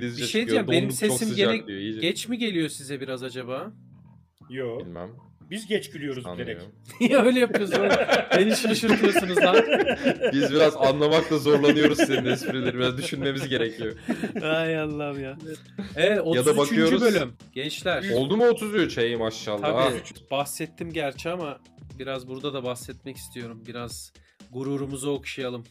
Bir şey diyeceğim. Benim sesim gene geç mi geliyor size biraz acaba? Yo. Bilmem. Biz geç gülüyoruz bilerek. Anlıyorum. Niye öyle yapıyorsunuz? Beni şaşırtıyorsunuz lan. Biz biraz anlamakta zorlanıyoruz senin esprileri. Biraz düşünmemiz gerekiyor. Ay Allah'ım ya. Evet 33. Ya da bakıyoruz- bölüm. Gençler. Oldu mu 33? Hey maşallah. Tabii Ha. bahsettim gerçi ama biraz burada da bahsetmek istiyorum. Biraz gururumuzu okşayalım.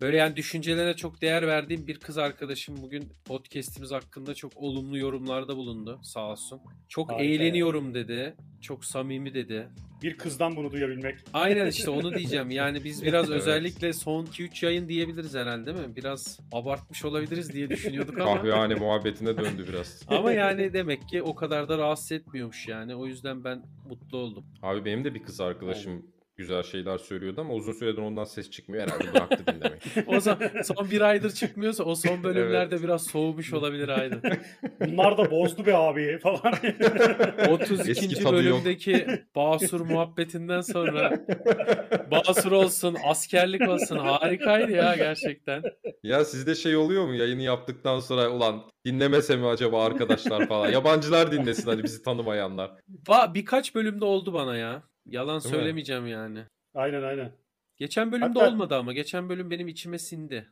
Böyle yani düşüncelere çok değer verdiğim bir kız arkadaşım bugün podcast'imiz hakkında çok olumlu yorumlarda bulundu sağ olsun. Çok Harika eğleniyorum dedi. Çok samimi dedi. Bir kızdan bunu duyabilmek. Aynen işte onu diyeceğim. Yani biz biraz Evet. özellikle son 2-3 yayın diyebiliriz herhalde değil mi? Biraz abartmış olabiliriz diye düşünüyorduk ama. Kahvehane muhabbetine döndü biraz. ama yani demek ki o kadar da rahatsız etmiyormuş yani. O yüzden ben mutlu oldum. Abi benim de bir kız arkadaşım güzel şeyler söylüyordu ama uzun süredir ondan ses çıkmıyor. Herhalde bıraktı dinlemeyi. O zaman son bir aydır çıkmıyorsa o son bölümlerde biraz soğumuş olabilir Aydın. Bunlar da bozdu be abi falan. 32. Eski tadı yok. bölümdeki Basur muhabbetinden sonra Basur olsun, askerlik olsun harikaydı ya gerçekten. ya sizde şey oluyor mu yayını yaptıktan sonra ulan dinlemese mi acaba arkadaşlar falan. Yabancılar dinlesin hani bizi tanımayanlar. Ba birkaç bölümde oldu bana ya. Yalan Değil mi? söylemeyeceğim yani. aynen aynen. Geçen bölümde Hatta- olmadı ama geçen bölüm benim içime sindi.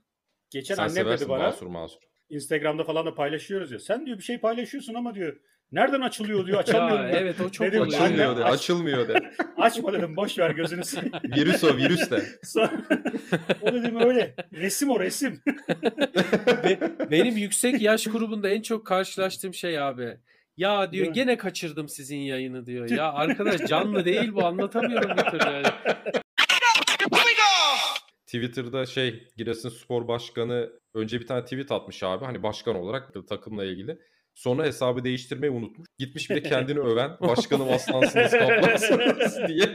Geçen Sen annem seversin dedi bana. Basur Masur. Instagram'da falan da paylaşıyoruz ya. Sen diyor bir şey paylaşıyorsun ama diyor. Nereden açılıyor diyor. Açamıyorum. Ya, diyor. evet o çok Dedim, oluyor. anne, Açılmıyor de, aç- açılmıyor de. Açma dedim boş ver gözünü seveyim. Virüs o virüs de. Sonra- o dedim öyle. Resim o resim. Be- benim yüksek yaş grubunda en çok karşılaştığım şey abi. Ya diyor gene kaçırdım sizin yayını diyor. Ya arkadaş canlı değil bu anlatamıyorum bir türlü yani. Twitter'da şey Giresunspor Başkanı önce bir tane tweet atmış abi. Hani başkan olarak takımla ilgili. Sonra hesabı değiştirmeyi unutmuş. Gitmiş bir de kendini öven. Başkanım aslansınız kaplansınız diye.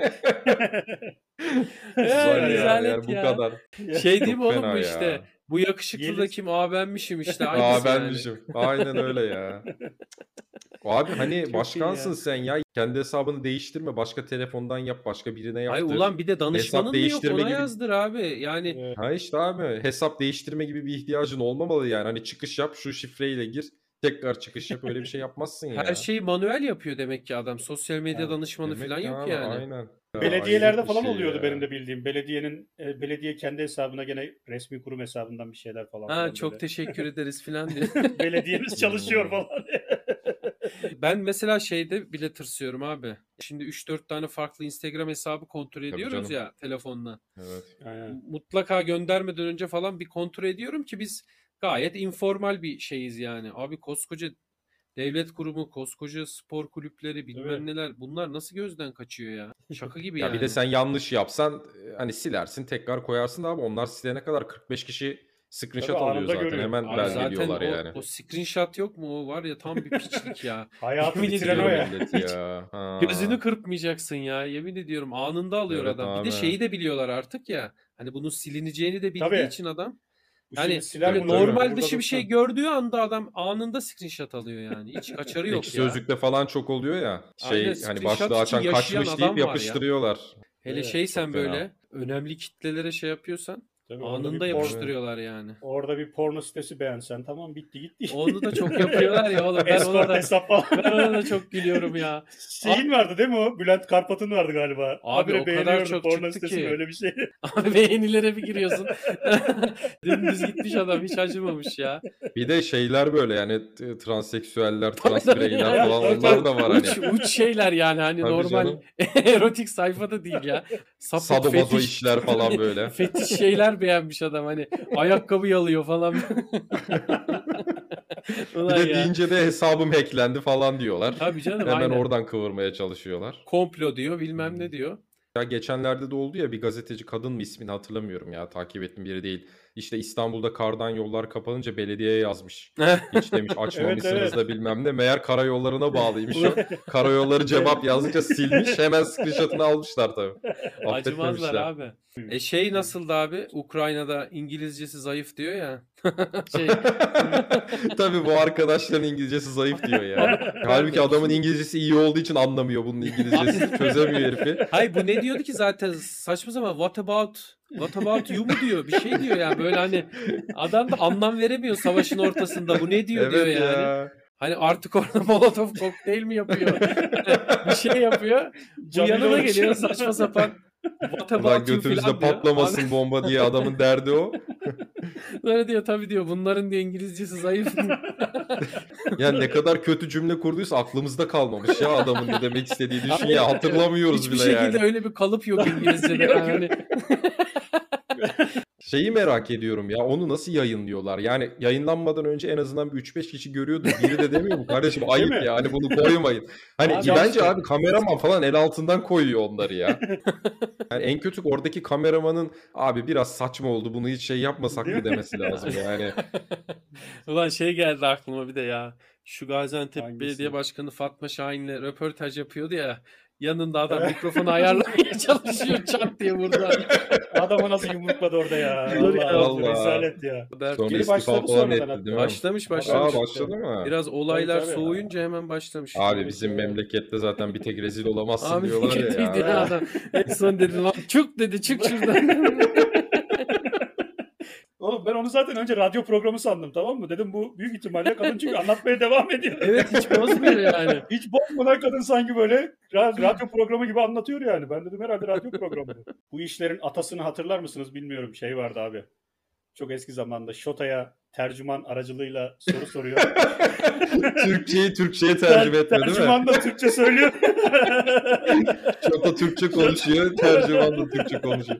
Var ya, rezalet yani bu ya. kadar. Şey değil mi Çok oğlum bu ya. Bu yakışıklı da kim? Aa benmişim işte. Aa yani. benmişim. Aynen öyle ya. Abi hani Çok başkansın sen ya. Kendi hesabını değiştirme. Başka telefondan yap. Başka birine Ay yaptır. ulan bir de danışmanın yok değiştirme ona gibi- yazdır abi. Yani Ha işte abi hesap değiştirme gibi bir ihtiyacın olmamalı yani. Hani çıkış yap şu şifreyle gir. Tekrar çıkış yap öyle bir şey yapmazsın ya. her şeyi manuel yapıyor demek ki adam. Sosyal medya Evet, danışmanı falan yok abi, yani. Aynen. Ya, Belediyelerde falan şey oluyordu ya. benim de bildiğim. Belediyenin e, belediye kendi hesabına gene resmi kurum hesabından bir şeyler falan. Ha falan çok böyle. teşekkür ederiz falan diyor. Belediyemiz çalışıyor falan. Ben mesela şeyde bile tırsıyorum abi. Şimdi 3-4 tane farklı Instagram hesabı kontrol ediyoruz ya telefonla. Evet. Aynen. Mutlaka göndermeden önce falan bir kontrol ediyorum ki biz gayet informal bir şeyiz yani. Abi koskoca devlet kurumu, koskoca spor kulüpleri bilmem Evet. neler bunlar nasıl gözden kaçıyor ya? Şaka gibi Ya yani. bir de sen yanlış yapsan e, hani silersin tekrar koyarsın da abi onlar silene kadar 45 kişi screenshot Tabii, alıyor zaten. görüyor. Hemen Abi zaten belgeliyorlar o, yani. o screenshot yok mu? O var ya tam bir piçlik ya. Hayatı bitiren o ya. Ya. Ha. Gözünü kırpmayacaksın ya. Yemin ediyorum anında alıyor Evet adam. Bir de abi. şeyi de biliyorlar artık ya. Hani bunun silineceğini de bildiği Tabii. için adam. Yani bunu, normal dışı bir şey gördüğü anda adam anında screenshot alıyor yani. Hiç kaçarı yok Ekşi ya. sözlükte falan çok oluyor ya. Şey Aynen, hani başlığı açan kaçmış deyip var ya. yapıştırıyorlar. Hele Evet, şey sen böyle önemli kitlelere şey yapıyorsan Tabii anında bir porno- yapıştırıyorlar yani. Orada bir porno sitesi beğensen tamam bitti gitti. Onu da çok yapıyorlar ya oğlum. Ben ona da, hesap ben ona da çok gülüyorum ya. Şeyin vardı değil mi o? Bülent Karpat'ın vardı galiba. Abi o kadar çok porno çıktı sitesini, ki. öyle bir şey. Abi beğenilere bir giriyorsun. Dümdüz gitmiş adam hiç acımamış ya. Bir de şeyler böyle yani transseksüeller, Tabii, trans tabii bireyler ya. falan onlar da var uç, hani. uç şeyler yani hani Tabii normal canım. erotik sayfada değil ya. Sapık Sadomazo fetiş- işler falan böyle. Fetiş şeyler beğenmiş adam hani ayakkabı yalıyor falan. Bir de ya. deyince de hesabım hacklendi falan diyorlar. Tabii canım Hemen aynen. oradan kıvırmaya çalışıyorlar. Komplo diyor bilmem ne diyor. Ya geçenlerde de oldu ya bir gazeteci kadın mı ismini hatırlamıyorum ya takip ettiğim biri değil. İşte İstanbul'da kardan yollar kapanınca belediyeye yazmış. Hiç demiş açmamışsınız Evet, evet. da bilmem ne. Meğer karayollarına bağlıymış o. Karayolları cevap yazınca silmiş. Hemen screenshot'ını almışlar tabii. Acımazlar abi. E şey nasıldı abi? Ukrayna'da İngilizcesi zayıf diyor ya. şey, Tabii bu arkadaşların İngilizcesi zayıf diyor ya. Halbuki adamın İngilizcesi iyi olduğu için anlamıyor bunun İngilizcesini. Çözemiyor herifi. Hayır bu ne diyordu ki zaten saçma zaman what about what about you mu diyor bir şey diyor yani böyle hani adam da anlam veremiyor savaşın ortasında bu ne diyor diyor Evet yani. ya. Hani artık orada molotov kokteyl mi yapıyor? bir şey yapıyor. Bu yanına geliyor saçma sapan what Ulan about you götümüzde falan diyor. patlamasın bomba diye adamın derdi o. Böyle diyor tabii diyor bunların diyor İngilizcesi zayıf. Yani ne kadar kötü cümle kurduysa aklımızda kalmamış ya adamın ne demek istediği düşün ya hatırlamıyoruz Hiçbir bile şekilde yani. öyle bir kalıp yok İngilizce'de. Yani. Şeyi merak ediyorum ya onu nasıl yayınlıyorlar? Yani yayınlanmadan önce en azından bir 3-5 kişi görüyordu. Biri de demiyor mu? Kardeşim ayıp mi? ya hani bunu koymayın. Hani Abi bence işte- abi kameraman falan el altından koyuyor onları ya. Yani en kötü oradaki kameramanın abi biraz saçma oldu bunu hiç şey yapmasak mı demesi lazım yani. Ulan şey geldi aklıma bir de ya. Şu Gaziantep Hangisi? Belediye Başkanı Fatma Şahin'le röportaj yapıyordu ya. Yanında adam mikrofonu ayarlamaya çalışıyor çat diye burada. Adamı nasıl yumrukladı orada ya. Dur Allah ya. Allah. Allah. Rezalet ya. Sonra Geri istifa başladı falan sonradan etti değil mi? Başlamış Aa başlamış. başladı mı? Biraz olaylar Tabii, tabii. soğuyunca hemen başlamış. Abi bizim memlekette zaten bir tek rezil olamazsın Abi diyorlar kötüydü ya. ya adam. En son dedi lan çık dedi çık şuradan. Onu zaten önce radyo programı sandım tamam mı? Dedim bu büyük ihtimalle kadın çünkü anlatmaya devam ediyor. evet hiç bozmuyor yani. Hiç bozmadan kadın sanki böyle ra- radyo programı gibi anlatıyor yani. Ben dedim herhalde radyo programı. bu. işlerin atasını hatırlar mısınız bilmiyorum. Şey vardı abi. Çok eski zamanda Şota'ya tercüman aracılığıyla soru soruyor. Türkçeyi Türkçe'ye tercüme etme değil mi? tercüman da Türkçe söylüyor. Çok da Türkçe konuşuyor, tercüman da Türkçe konuşuyor.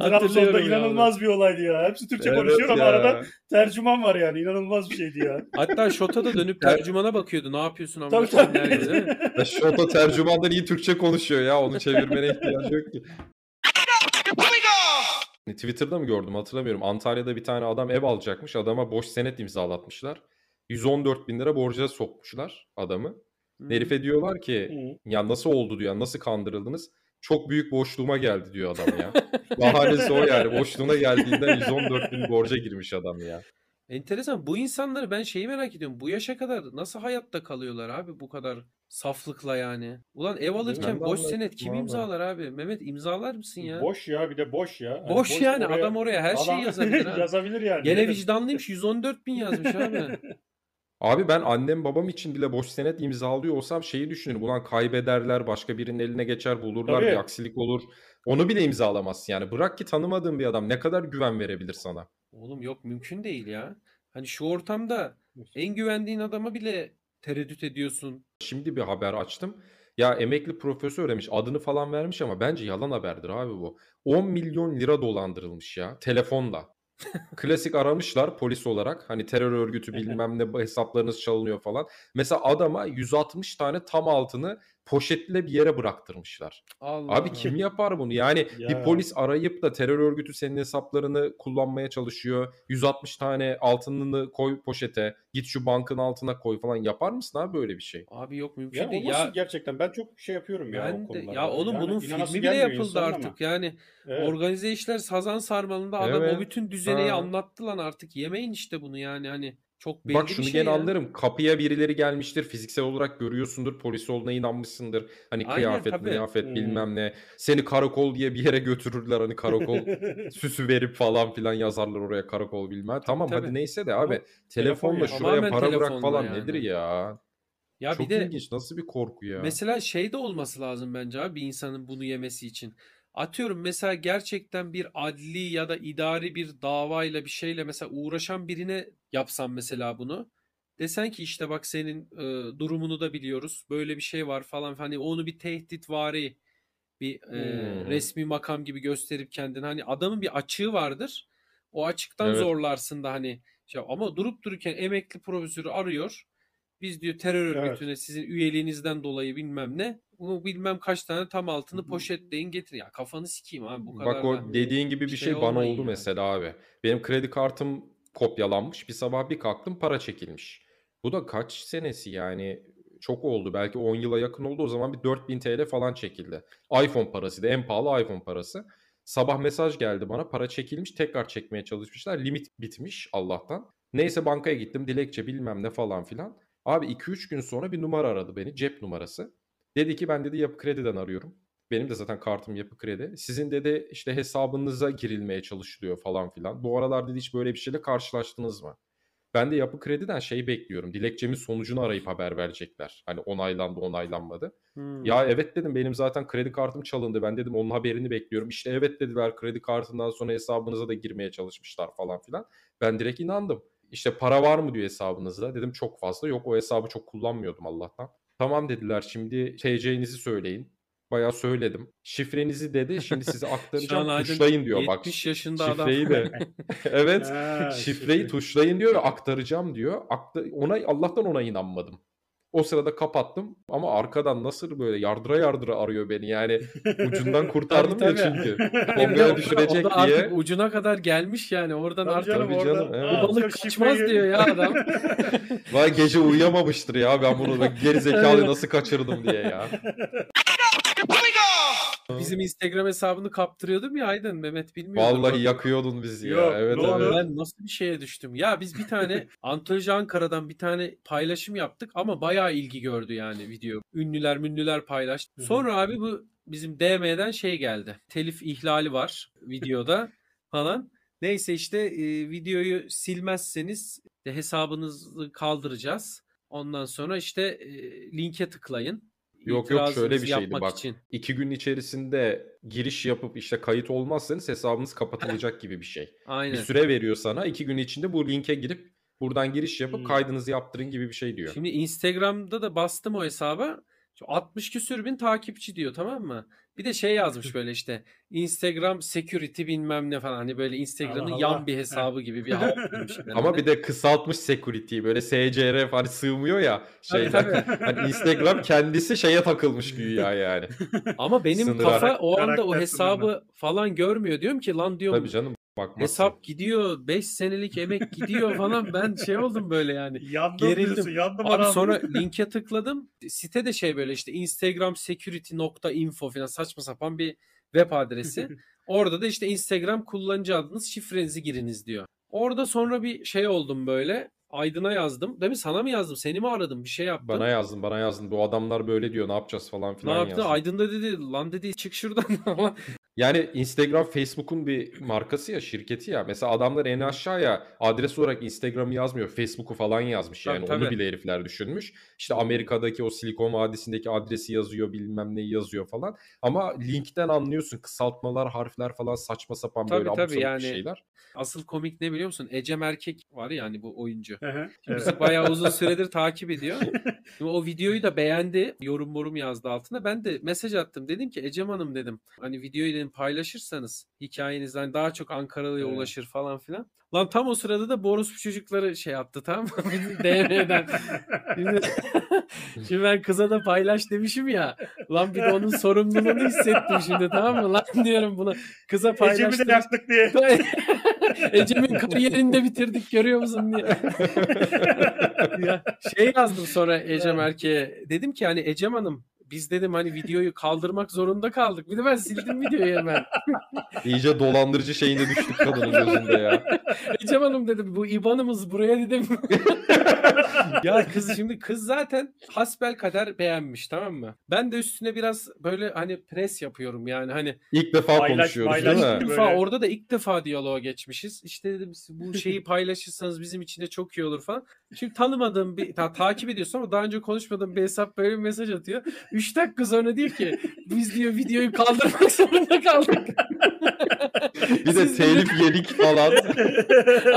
Trabzon'da inanılmaz bir olaydı ya. Hepsi Türkçe Evet konuşuyor ama ya. arada tercüman var yani. İnanılmaz bir şeydi ya. Hatta Şota da dönüp Ter- tercümana bakıyordu. Ne yapıyorsun ama Tabii, tabii. değil mi? Ya Şota tercümandan iyi Türkçe konuşuyor ya. Onu çevirmene ihtiyacı yok ki. Twitter'da mı gördüm hatırlamıyorum. Antalya'da bir tane adam ev alacakmış. Adama boş senet imzalatmışlar. 114 bin lira borca sokmuşlar adamı. Herife diyorlar ki ya nasıl oldu diyor. Nasıl kandırıldınız? Çok büyük boşluğuma geldi diyor adam ya. Bahanesi o yani. Boşluğuna geldiğinde 114 bin borca girmiş adam ya. Enteresan. Bu insanları ben şeyi merak ediyorum. Bu yaşa kadar nasıl hayatta kalıyorlar abi bu kadar saflıkla yani. Ulan ev alırken boş anladım senet kim imzalar abi? Mehmet imzalar mısın ya? Boş ya bir de boş ya. Hani Boş yani, adam oraya her şeyi yazabilir ha. yazabilir yani. Gene vicdanlıymış 114 bin yazmış abi. Abi ben annem babam için bile boş senet imzalıyor olsam şeyi düşünürüm. Ulan kaybederler, başka birinin eline geçer, bulurlar, Tabii. bir aksilik olur. Onu bile imzalamazsın yani. Bırak ki tanımadığın bir adam ne kadar güven verebilir sana. Oğlum yok mümkün değil ya. Hani şu ortamda en güvendiğin adama bile tereddüt ediyorsun. Şimdi bir haber açtım. Ya emekli profesör demiş adını falan vermiş ama bence yalan haberdir abi bu. 10 milyon lira dolandırılmış ya telefonla. Klasik aramışlar polis olarak. Hani terör örgütü bilmem ne hesaplarınız çalınıyor falan. Mesela adama 160 tane tam altını poşetle bir yere bıraktırmışlar. Allah Abi Allah. kim yapar bunu? Yani bir Ya. polis arayıp da terör örgütü senin hesaplarını kullanmaya çalışıyor. 160 tane altınını koy poşete. Git şu bankın altına koy falan. Yapar mısın abi böyle bir şey? Abi yok mümkün Ya değil. Ya gerçekten ben çok şey yapıyorum ya o ben de, konularda. ya oğlum Yani bunun filmi bile yapıldı artık. ama. Yani Evet. organize işler Sazan Sarmalı'nda adam Evet. o bütün düzeneyi Ha. anlattı lan artık. Yemeyin işte bunu yani hani çok belli Bak şunu şey gene ya. anlarım. Kapıya birileri gelmiştir. Fiziksel olarak görüyorsundur. Polis olduğuna inanmışsındır. Hani Aynen, kıyafet, tabii. kıyafet Hmm. bilmem ne. Seni karakol diye bir yere götürürler. Hani karakol süsü verip falan filan yazarlar oraya karakol bilmem. Tamam tabii. hadi neyse de abi. Ama telefonla telefon ya. şuraya para bırak falan yani. nedir ya? Ya Çok bir de ilginç. Nasıl bir korku ya? Mesela şey de olması lazım bence abi bir insanın bunu yemesi için. Atıyorum mesela gerçekten bir adli ya da idari bir davayla bir şeyle mesela uğraşan birine yapsan mesela bunu. Desen ki işte bak senin e, durumunu da biliyoruz. Böyle bir şey var falan. Hani onu bir tehditvari bir e, Hmm. resmi makam gibi gösterip kendini hani adamın bir açığı vardır. O açıktan Evet. zorlarsın da hani şey, ama durup dururken emekli profesörü arıyor. Biz diyor terör Evet. örgütüne sizin üyeliğinizden dolayı bilmem ne. Bunu bilmem kaç tane tam altını poşetleyin getirin. Ya kafanı sikeyim abi bu kadar Bak o dediğin gibi bir şey şey bana oldu yani. mesela abi. Benim kredi kartım kopyalanmış. Bir sabah bir kalktım para çekilmiş. Bu da kaç senesi yani çok oldu. Belki 10 yıla yakın oldu. O zaman bir 4000 TL falan çekildi. iPhone parasıydı. En pahalı iPhone parası. Sabah mesaj geldi bana. Para çekilmiş. Tekrar çekmeye çalışmışlar. Limit bitmiş Allah'tan. Neyse bankaya gittim dilekçe bilmem ne falan filan. Abi 2-3 gün sonra bir numara aradı beni cep numarası. Dedi ki ben dedi yapı krediden arıyorum. Benim de zaten kartım yapı kredi. Sizin dedi işte hesabınıza girilmeye çalışılıyor falan filan. Bu aralar dedi hiç böyle bir şeyle karşılaştınız mı? Ben de yapı krediden şey bekliyorum. Dilekçemin sonucunu arayıp haber verecekler. Hani onaylandı onaylanmadı. Hmm. Ya evet dedim benim zaten kredi kartım çalındı. Ben dedim onun haberini bekliyorum. İşte evet dediler kredi kartından sonra hesabınıza da girmeye çalışmışlar falan filan. Ben direkt inandım. İşte para var mı diyor hesabınızda. Dedim çok fazla. Yok o hesabı çok kullanmıyordum Allah'tan. Tamam dediler şimdi TC'nizi söyleyin. Bayağı söyledim. Şifrenizi dedi. Şimdi size Şu an aktaracağım. Tuşlayın diyor bak. 70 yaşında adam. Şifreyi de. evet. Ha, Şifreyi şifre. tuşlayın diyor ve aktaracağım diyor. Akta ona Allah'tan ona inanmadım. O sırada kapattım ama arkadan nasıl böyle yardıra yardıra arıyor beni yani ucundan kurtardım Tabii, ya tabii. çünkü. O- düşürecek o da diye. artık ucuna kadar gelmiş yani. Oradan Tabii artık canım, Tabii orada- canım, evet. Bu balık şifreyi- kaçmaz diyor ya adam. Vay gece uyuyamamıştır ya ben bunu geri zekalı nasıl kaçırdım diye ya. Bizim Instagram hesabını kaptırıyordum ya Aydın. Mehmet bilmiyordu. Vallahi yakıyordun bizi ya. Yok, evet ne evet. Ben nasıl bir şeye düştüm? Ya biz bir tane Antoloji Ankara'dan bir tane paylaşım yaptık ama bayağı ilgi gördü yani video. Ünlüler münlüler paylaştı. Sonra abi bu bizim DM'den şey geldi. Telif ihlali var videoda falan. Neyse işte e, videoyu silmezseniz de hesabınızı kaldıracağız. Ondan sonra işte e, linke tıklayın. Yok, yok, şöyle bir şeydi bak. için. İki gün içerisinde giriş yapıp işte kayıt olmazsanız hesabınız kapatılacak gibi bir şey. Aynen. Bir süre veriyor sana. iki gün içinde bu linke girip buradan giriş yapıp Hmm. kaydınızı yaptırın gibi bir şey diyor. Şimdi Instagram'da da bastım o hesaba. Şu 60 küsür bin takipçi diyor tamam mı? Bir de şey yazmış böyle işte Instagram security bilmem ne falan hani böyle Instagram'ın Allah yan Allah. bir hesabı gibi bir Ama bir de kısaltmış security böyle SCR hani sığmıyor ya şeyden. tabii. Hani Instagram kendisi şeye takılmış güya yani. Ama benim Sınıra. kafa o anda o hesabı falan görmüyor. Diyorum ki lan diyorum Tabii canım bakmazsın. hesap gidiyor 5 senelik emek gidiyor falan ben şey oldum böyle yani. Yandım Gerildim. diyorsun. Yandım Abi aram. sonra linke tıkladım. Site de şey böyle işte Instagram security.info falan saçma sapan bir web adresi. Orada da işte Instagram kullanıcı adınız şifrenizi giriniz diyor. Orada sonra bir şey oldum böyle. Aydın'a yazdım. Değil mi? Sana mı yazdım? Seni mi aradım? Bir şey yaptım. Bana yazdın bana yazdın. Bu adamlar böyle diyor ne yapacağız falan ne filan yaptı? yazdın. Aydın da dedi lan dedi çık şuradan falan. Yani Instagram Facebook'un bir markası ya şirketi ya. Mesela adamlar en aşağıya adres olarak Instagram'ı yazmıyor. Facebook'u falan yazmış yani. Tabii, Onu tabii. bile herifler düşünmüş. İşte Amerika'daki o Silikon Vadisi'ndeki adresi yazıyor bilmem neyi yazıyor falan. Ama linkten anlıyorsun kısaltmalar, harfler falan saçma sapan Tabii, böyle abuk tabii, sabuk yani- şeyler. Asıl komik ne biliyor musun? Ecem Erkek var ya hani bu oyuncu. Şimdi evet. bayağı uzun süredir takip ediyor. Şimdi o videoyu da beğendi. Yorum morum yazdı altına. Ben de mesaj attım. Dedim ki Ecem Hanım dedim. Hani videoyu dedim paylaşırsanız hikayenizden daha çok Ankaralı'ya Evet. ulaşır falan filan. Lan tam o sırada da Boros çocukları şey yaptı tamam mı? DM'den. Şimdi, şimdi ben kıza da paylaş demişim ya. Lan bir de onun sorumluluğunu hissettim şimdi tamam mı? Lan diyorum buna. Kıza Ecem'i de yaktık diye. Ecem'in kariyerini de bitirdik görüyor musun diye. ya, şey yazdım sonra Ecem Erke'ye. Dedim ki hani Ecem Hanım biz dedim hani videoyu kaldırmak zorunda kaldık. Bir de ben sildim videoyu hemen. İyice dolandırıcı şeyine düştük kadının gözünde ya. Ecem Hanım dedim bu IBAN'ımız buraya dedim. ya kız şimdi kız zaten hasbel kadar beğenmiş tamam mı? Ben de üstüne biraz böyle hani pres yapıyorum yani hani İlk defa Paylaş, konuşuyoruz paylaş. değil İlk mi? defa Böyle- orada da ilk defa diyaloğa geçmişiz. İşte dedim bu şeyi paylaşırsanız bizim için de çok iyi olur falan. Şimdi tanımadığım bir ta- takip ediyorsun ama daha önce konuşmadığım bir hesap böyle bir mesaj atıyor. 3 dakika sonra diyor ki biz diyor videoyu kaldırmak zorunda kaldık. Bir de Siz- telif yedik falan.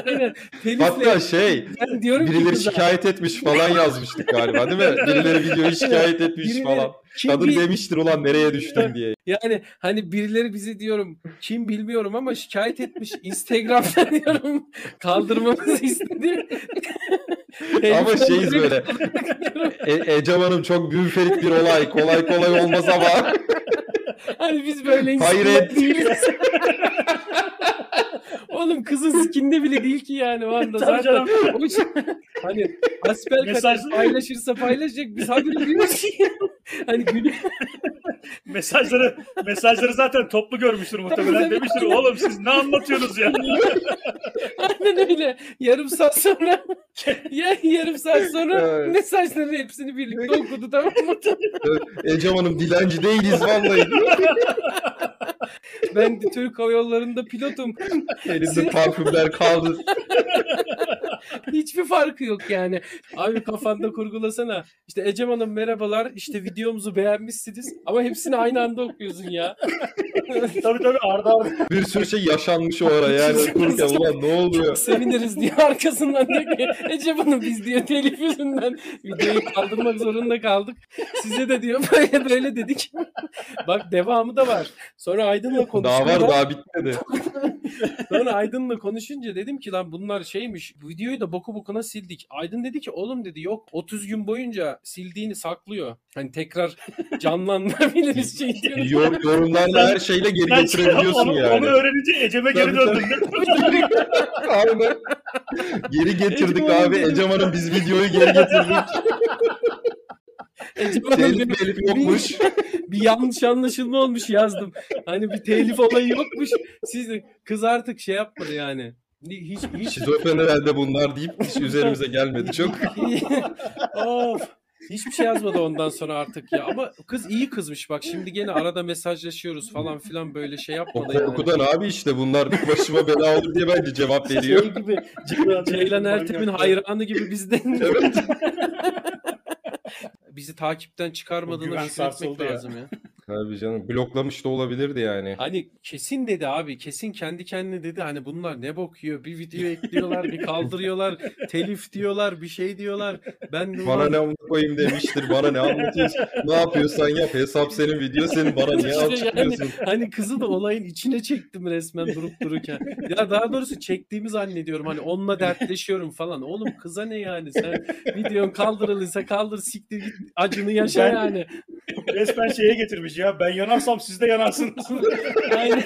Aynen. Hatta Telifle şey ben diyorum ki birileri kıza, şikayet etmiş falan yazmıştık galiba değil mi? Birileri videoyu şikayet etmiş birileri- falan. Kim Kadın bil- demiştir ulan nereye düştün diye. Yani hani birileri bizi diyorum kim bilmiyorum ama şikayet etmiş Instagram'da diyorum kaldırmamızı istedi. Ama şeyiz böyle. E, Ecem Hanım çok münferit bir olay. Kolay kolay olmaz ama. Hani biz böyle Hayret. değiliz. Oğlum kızın skinde bile değil ki yani o anda Tabii zaten. canım. O şey- hani kadar Mesaj- paylaşırsa paylaşacak biz haberi biliyoruz ki. hani gülü mesajları mesajları zaten toplu görmüştür muhtemelen. Demiştir oğlum siz ne anlatıyorsunuz ya? Aynen öyle. Yarım saat sonra ya yarım saat sonra Evet. mesajların hepsini birlikte okudu tamam mı? Ecem Hanım dilenci değiliz vallahi. Ben de Türk Hava Yolları'nda pilotum. Elimde parfümler kaldı. Hiçbir farkı yok yani. Abi kafanda kurgulasana. İşte Ecem Hanım merhabalar. İşte videomuzu beğenmişsiniz. Ama hepsini aynı anda okuyorsun ya. tabii tabii arda arda. Bir sürü şey yaşanmış o ara yani. Kurken ulan ne oluyor? Çok seviniriz diye arkasından diyor ki Ecem Hanım biz diyor telif yüzünden videoyu kaldırmak zorunda kaldık. Size de diyor böyle böyle dedik. Bak devamı da var. Sonra Aydın'la konuşunca Daha var daha bitmedi. Sonra Aydın'la konuşunca dedim ki lan bunlar şeymiş videoyu da boku bokuna sildik. Aydın dedi ki oğlum dedi yok 30 gün boyunca sildiğini saklıyor. Hani tekrar canlandırabiliriz şey diyor. Yor, yorumlarla her şeyle geri Ben getirebiliyorsun onu, yani. onu öğrenince Ecem'e geri döndüm. Aynen. Geri getirdik Ecem abi. Ecem Hanım biz videoyu geri getirdik. Ecem Hanım Telif bir- melif yokmuş. bir yanlış anlaşılma olmuş yazdım. Hani bir telif olayı yokmuş. Siz kız artık şey yapmadı yani. Hiç hiç Şizofren herhalde bunlar deyip hiç üzerimize gelmedi çok. of. Hiçbir şey yazmadı ondan sonra artık ya. Ama kız iyi kızmış bak. Şimdi gene arada mesajlaşıyoruz falan filan böyle şey O yapmadı yani. korkudan abi işte bunlar başıma bela olur diye bence cevap veriyor. Şey gibi Ce- Ceylan Ertem'in hayranı gibi bizden Evet. bizi takipten sarsıldı ya. lazım ya. Abi canım bloklamış da olabilirdi yani. Hani kesin dedi abi kesin kendi kendine dedi hani bunlar ne bok yiyor bir video ekliyorlar bir kaldırıyorlar telif diyorlar bir şey diyorlar ben de Bana ne amına koyayım demiştir. Bana ne anlatıyorsun? Ne yapıyorsan yap. Hesap senin video senin. Bana niye açıklıyorsun? Hani kızı da olayın içine çektim resmen durup dururken. Ya daha doğrusu çektiğimi zannediyorum. Hani onunla dertleşiyorum falan. Oğlum kıza ne yani? Sen videon kaldırılırsa kaldır siktir git acını yaşa Ben- yani. Resmen şeye getirmiş ya. Ben yanarsam siz de yanarsınız. Aynen.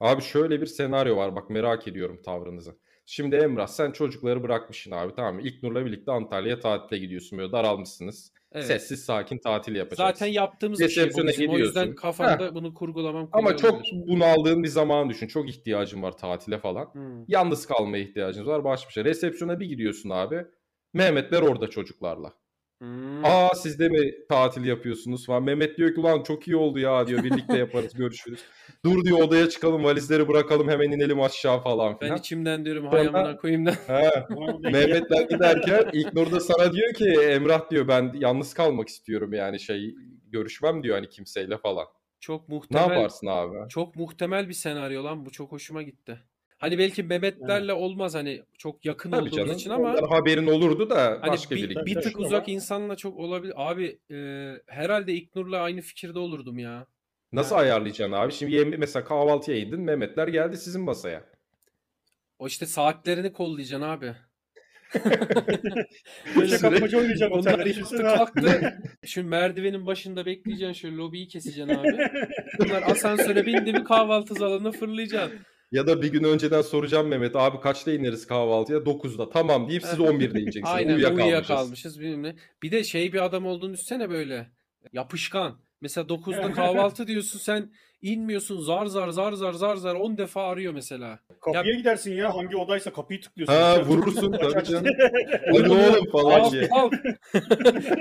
Abi şöyle bir senaryo var bak merak ediyorum tavrınızı. Şimdi Emrah sen çocukları bırakmışsın abi tamam mı? İlknur'la birlikte Antalya'ya tatile gidiyorsun böyle daralmışsınız. Evet. Sessiz sakin tatil yapacaksın. Zaten yaptığımız bir şey bu bizim. O yüzden gidiyorsun. kafamda bunu kurgulamam Ama çok bunaldığın bir zaman düşün. Çok ihtiyacın var tatile falan. Hmm. Yalnız kalmaya ihtiyacınız var baş başa. Resepsiyona bir gidiyorsun abi. Mehmetler orada çocuklarla. Hmm. Aa siz de mi tatil yapıyorsunuz falan. Mehmet diyor ki ulan çok iyi oldu ya diyor. Birlikte yaparız görüşürüz. Dur diyor odaya çıkalım valizleri bırakalım hemen inelim aşağı falan Ben filan. içimden diyorum hay amına koyayım da. Ha, Mehmetler giderken İlknur da sana diyor ki Emrah diyor ben yalnız kalmak istiyorum yani şey görüşmem diyor hani kimseyle falan. Çok Ne muhtemel. yaparsın abi? Çok muhtemel bir senaryo lan bu çok hoşuma gitti. Hani belki Mehmetlerle olmaz hani çok yakın Tabii olduğumuz canım. için ama Ondan haberin olurdu da hani başka bir, biri. bir tık Tabii. uzak insanla çok olabilir. Abi e, herhalde İknur'la aynı fikirde olurdum ya. Nasıl ayarlayacaksın abi? Şimdi yem- mesela kahvaltıya indin Mehmetler geldi sizin masaya. O işte saatlerini kollayacaksın abi. Kapmaca oynayacaksın Bunlar otelde. yattı Düşünsene. kalktı. Şu merdivenin başında bekleyeceksin şöyle lobiyi keseceksin abi. Bunlar asansöre bindi mi kahvaltı salonuna fırlayacaksın. Ya da bir gün önceden soracağım Mehmet abi kaçta ineriz kahvaltıya? 9'da. Tamam deyip siz 11'de ineceksiniz. Aynen Uyuyakalmışız. uyuyakalmışız bilmem ne. Bir de şey bir adam olduğunu düşünsene böyle. Yapışkan. Mesela 9'da kahvaltı diyorsun sen inmiyorsun zar zar zar zar zar zar 10 defa arıyor mesela. Kapıya gidersin ya. Hangi odaysa kapıyı tıklıyorsun. Ha vurursun tabii canım. Hadi oğlum falan Al diye. al.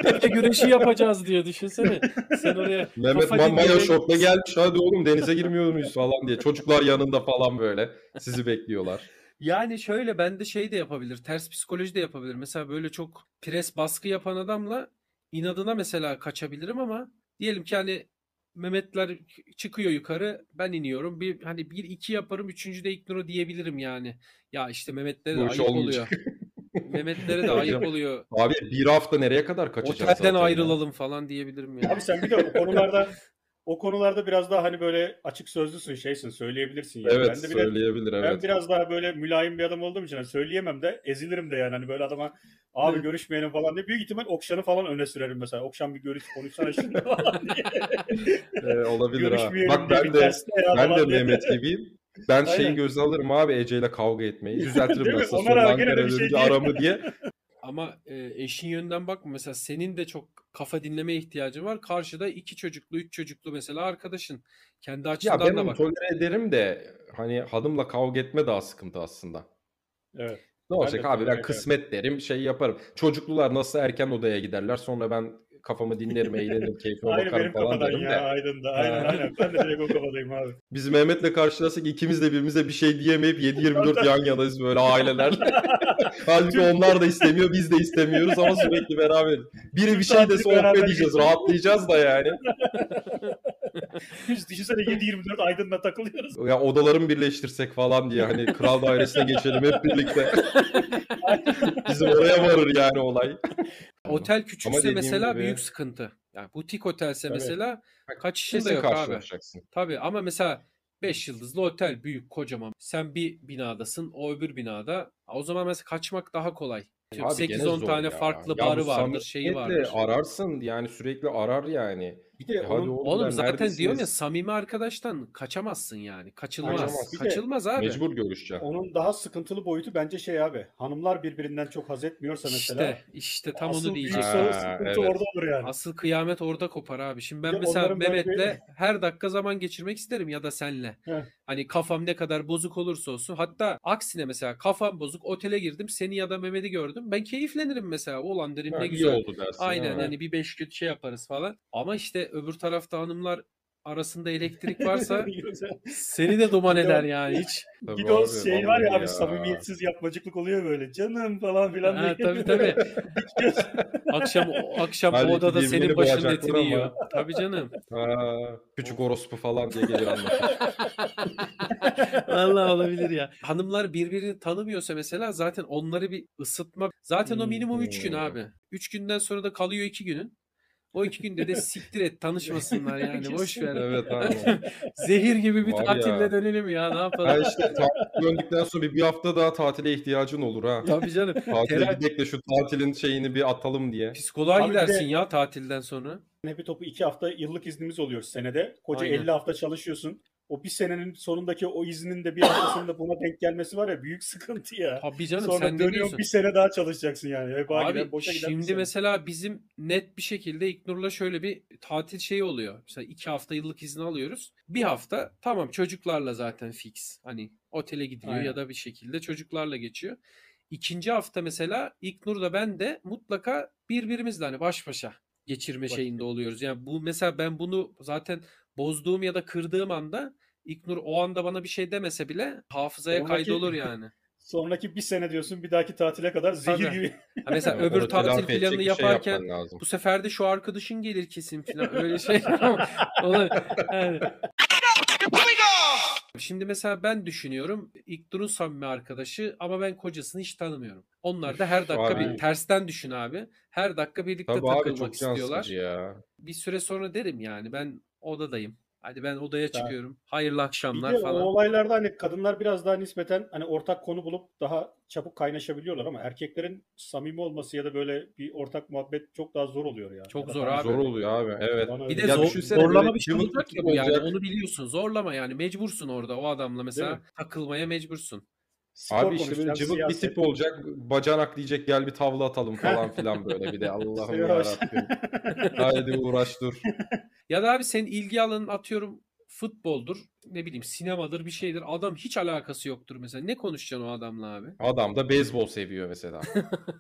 Tepe güreşi yapacağız diyor düşünsene. Sen oraya Mehmet kafa Ma- Maya dinlemeye- şortla gelmiş hadi oğlum denize girmiyor muyuz falan diye. Çocuklar yanında falan böyle. Sizi bekliyorlar. Yani şöyle bende şey de yapabilir. Ters psikoloji de yapabilir. Mesela böyle çok pres baskı yapan adamla inadına mesela kaçabilirim ama diyelim ki hani Mehmetler çıkıyor yukarı ben iniyorum. Bir hani bir iki yaparım üçüncüde ignore diyebilirim yani. Ya işte Mehmetlere de Bu ayıp oluyor. Mehmetlere de ayıp oluyor. Abi bir hafta nereye kadar kaçacağız Otelden zaten ya? ayrılalım falan diyebilirim yani. Abi sen bir de o konularda o konularda biraz daha hani böyle açık sözlüsün şeysin söyleyebilirsin. Yani. Evet ben de bir de- söyleyebilir Ben evet. biraz daha böyle mülayim bir adam olduğum için hani söyleyemem de ezilirim de yani hani böyle adama abi Evet. görüşmeyelim falan diye büyük ihtimal Okşan'ı falan öne sürerim mesela. Okşan bir görüş konuşsana şimdi falan diye. Ee, olabilir ha. Bak ben de ben de. Mehmet gibiyim. Ben şeyi Aynen. göze alırım abi Ece ile kavga etmeyi. Düzeltirim nasıl sonra ara- gene de Ankara bir şey aramı diye. ama e, eşin yönünden bakma. Mesela senin de çok kafa dinleme ihtiyacın var. Karşıda iki çocuklu, üç çocuklu mesela arkadaşın. Kendi Ya ben da bak. tolere ederim de hani hanımla kavga etme daha sıkıntı aslında. Evet. Ne olacak de abi ben ederim. kısmet derim şey yaparım. Çocuklular nasıl erken odaya giderler sonra ben kafamı dinlerim eğlenirim keyfime Aynı bakarım benim falan derim ya de. Aynen Ha. aynen. Ben de direkt o kafadayım abi. Biz Mehmet'le karşılaşsak ikimiz de birbirimize bir şey diyemeyip 7-24 yan yanayız böyle aileler. Halbuki onlar da istemiyor biz de istemiyoruz ama sürekli beraber. Biri bir şey dese oh diyeceğiz rahatlayacağız da yani. Biz düşünsene 7-24 Aydın'da takılıyoruz. Ya odalarımı birleştirsek falan diye hani kral dairesine geçelim hep birlikte. Bizim oraya varır yani olay. Otel küçükse mesela gibi- büyük sıkıntı. Yani butik otelse Tabii. mesela kaçışın da Kesin yok abi. Tabii ama mesela 5 yıldızlı otel büyük kocaman. Sen bir binadasın o öbür binada. O zaman mesela kaçmak daha kolay. Abi gene 8-10 zor tane ya. farklı Ya barı vardır, şeyi vardır. ararsın yani sürekli arar yani. Bir de hadi onun- oğlum, Oğlum ben zaten diyorum ya neredesiniz? samimi arkadaştan kaçamazsın yani. Kaçılmaz. Kaçamaz. Bir de Kaçılmaz abi. Mecbur görüşeceksin. Onun daha sıkıntılı boyutu bence şey abi. Hanımlar birbirinden çok haz etmiyorsa mesela. İşte işte tam asıl onu büyük diyecektim. sorun Ha, sıkıntı evet. orada olur yani. Asıl kıyamet orada kopar abi. Şimdi ben Bir de mesela onların böyle Mehmet'le her dakika zaman geçirmek isterim ya da senle. Heh. Hani kafam ne kadar bozuk olursa olsun. Hatta aksine mesela kafam bozuk otele girdim seni ya da Mehmet'i gördüm. Ben keyiflenirim mesela. Ulan derim Ha, ne iyi güzel. oldu dersin. Aynen ha. hani bir beş gün şey yaparız falan. Ama işte öbür tarafta hanımlar arasında elektrik varsa seni de duman eder yani hiç. Tabii bir de o abi, şey var ya abi samimiyetsiz yapmacıklık oluyor böyle. Canım falan filan. Ha, diye. tabii tabii. akşam akşam o Halbuki odada senin başın etini yiyor. Tabii canım. Ha, küçük orospu falan diye geliyor anlatır. Vallahi olabilir ya. Hanımlar birbirini tanımıyorsa mesela zaten onları bir ısıtma. Zaten o minimum 3 gün Hmm. abi. 3 günden sonra da kalıyor 2 günün. O 2 günde de siktir et tanışmasınlar yani. Boş ver. evet abi. Zehir gibi bir Var tatille ya. dönelim ya ne Ha yapalım. işte tatil döndükten sonra bir, bir hafta daha tatile ihtiyacın olur ha. Tabii canım. Tatile Tera- gidek de şu tatilin şeyini bir atalım diye. Psikoloğa Abi bir de- gidersin ya tatilden sonra. Hepi topu iki hafta yıllık iznimiz oluyor senede. Koca Aynen. 50 hafta çalışıyorsun. O bir senenin sonundaki o iznin de bir hafta sonunda buna denk gelmesi var ya büyük sıkıntı ya. Tabii canım Sonra sen dönüyorsun bir sene daha çalışacaksın yani. Hep Abi Abi, boşa giden şimdi mesela bizim net bir şekilde İknur'la şöyle bir tatil şeyi oluyor. Mesela iki hafta yıllık izni alıyoruz. Bir hafta tamam çocuklarla zaten fix. Hani otele gidiyor Aynen. ya da bir şekilde çocuklarla geçiyor. İkinci hafta mesela İknur da ben de mutlaka birbirimizle hani baş başa geçirme Baş- şeyinde oluyoruz. Yani bu mesela ben bunu zaten bozduğum ya da kırdığım anda İknur o anda bana bir şey demese bile hafızaya Sonraki- kaydolur yani. Sonraki bir sene diyorsun bir dahaki tatile kadar zehir Tabii. gibi. Ha mesela Yani öbür tatil planını şey yaparken lazım. bu sefer de şu arkadaşın gelir kesin falan öyle şey. Yani. Şimdi mesela ben düşünüyorum İknur'un samimi arkadaşı ama ben kocasını hiç tanımıyorum. Onlar da her dakika Abi. bir tersten düşün abi. Her dakika birlikte Tabii abi takılmak çok can istiyorlar. ya. Bir süre sonra derim yani ben odadayım. Hadi ben odaya Ben- çıkıyorum. Hayırlı Bir akşamlar de falan. o olaylarda hani kadınlar biraz daha nispeten hani ortak konu bulup daha çabuk kaynaşabiliyorlar ama erkeklerin samimi olması ya da böyle bir ortak muhabbet çok daha zor oluyor ya. Çok Ya zor abi. Zor oluyor abi. Evet. bana Bir de zor- zorlama bir şey olacak bir ya bu yani onu biliyorsun. Zorlama yani mecbursun orada o adamla mesela takılmaya mecbursun. Spor Abi işte böyle cıvık bir tip olacak. Bacanak diyecek gel bir tavla atalım falan filan böyle bir de Allah'ım yarabbim. Haydi uğraş dur. Ya da abi senin ilgi alanın atıyorum futboldur, ne bileyim sinemadır bir şeydir. Adam hiç alakası yoktur mesela. Ne konuşacaksın o adamla abi? Adam da beyzbol seviyor mesela.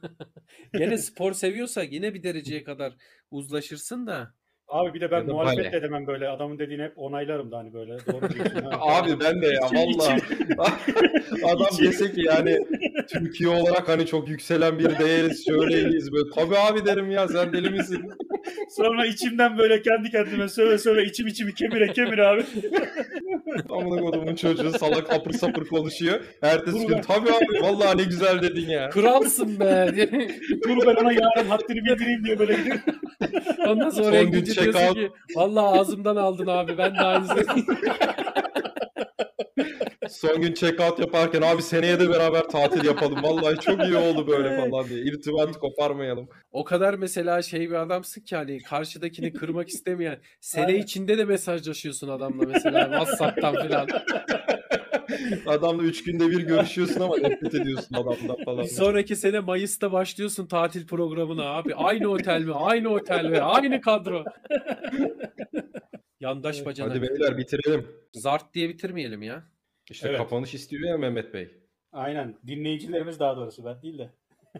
Gene spor seviyorsa yine bir dereceye kadar uzlaşırsın da. Abi bir de ben muhalefet bale. de edemem böyle. Adamın dediğini hep onaylarım da hani böyle. Doğru diyorsun. ha. Abi ben de ya valla. Adam dese ki yani Türkiye olarak hani çok yükselen bir değeriz şöyleyiz böyle. Tabii abi derim ya sen deli misin? Sonra içimden böyle kendi kendime söve söve içim içimi kemire kemire abi. Amına kodumun çocuğu salak apır sapır konuşuyor. Ertesi Dur gün ben- tabii abi vallahi ne güzel dedin ya. Kralsın be. Dur ben ona yarın haddini bildireyim diye böyle gidiyor. Ondan sonra Son gün check out. ki vallahi ağzımdan aldın abi. Ben de aynısını. Son gün check out yaparken abi seneye de beraber tatil yapalım. Vallahi çok iyi oldu böyle falan diye. İrtibatı koparmayalım. o kadar mesela şey bir adamsın ki hani karşıdakini kırmak istemeyen sene içinde de mesajlaşıyorsun adamla mesela WhatsApp'tan falan. Adamla 3 günde bir görüşüyorsun ama nefret ediyorsun adamdan falan. Bir sonraki sene Mayıs'ta başlıyorsun tatil programına abi. Aynı otel mi? Aynı otel mi? Aynı kadro. Yandaş bacana. Hadi beyler bitirelim. Zart diye bitirmeyelim ya. İşte Evet. kapanış istiyor ya Mehmet Bey. Aynen. Dinleyicilerimiz daha doğrusu ben değil de.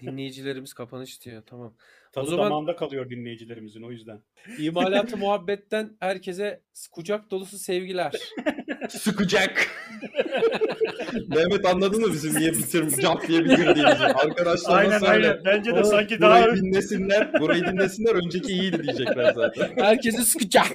Dinleyicilerimiz kapanış diyor. Tamam. Tadı zaman- damağında kalıyor dinleyicilerimizin o yüzden. İmalatı muhabbetten herkese kucak dolusu sevgiler. Sıkacak. Mehmet anladın mı bizim niye bitir, cap diye bitirdiğimizi? Arkadaşlarına söyle. Bence de sanki Burayı dinlesinler. Burayı dinlesinler. Önceki iyiydi diyecekler zaten. Herkese sıkacak.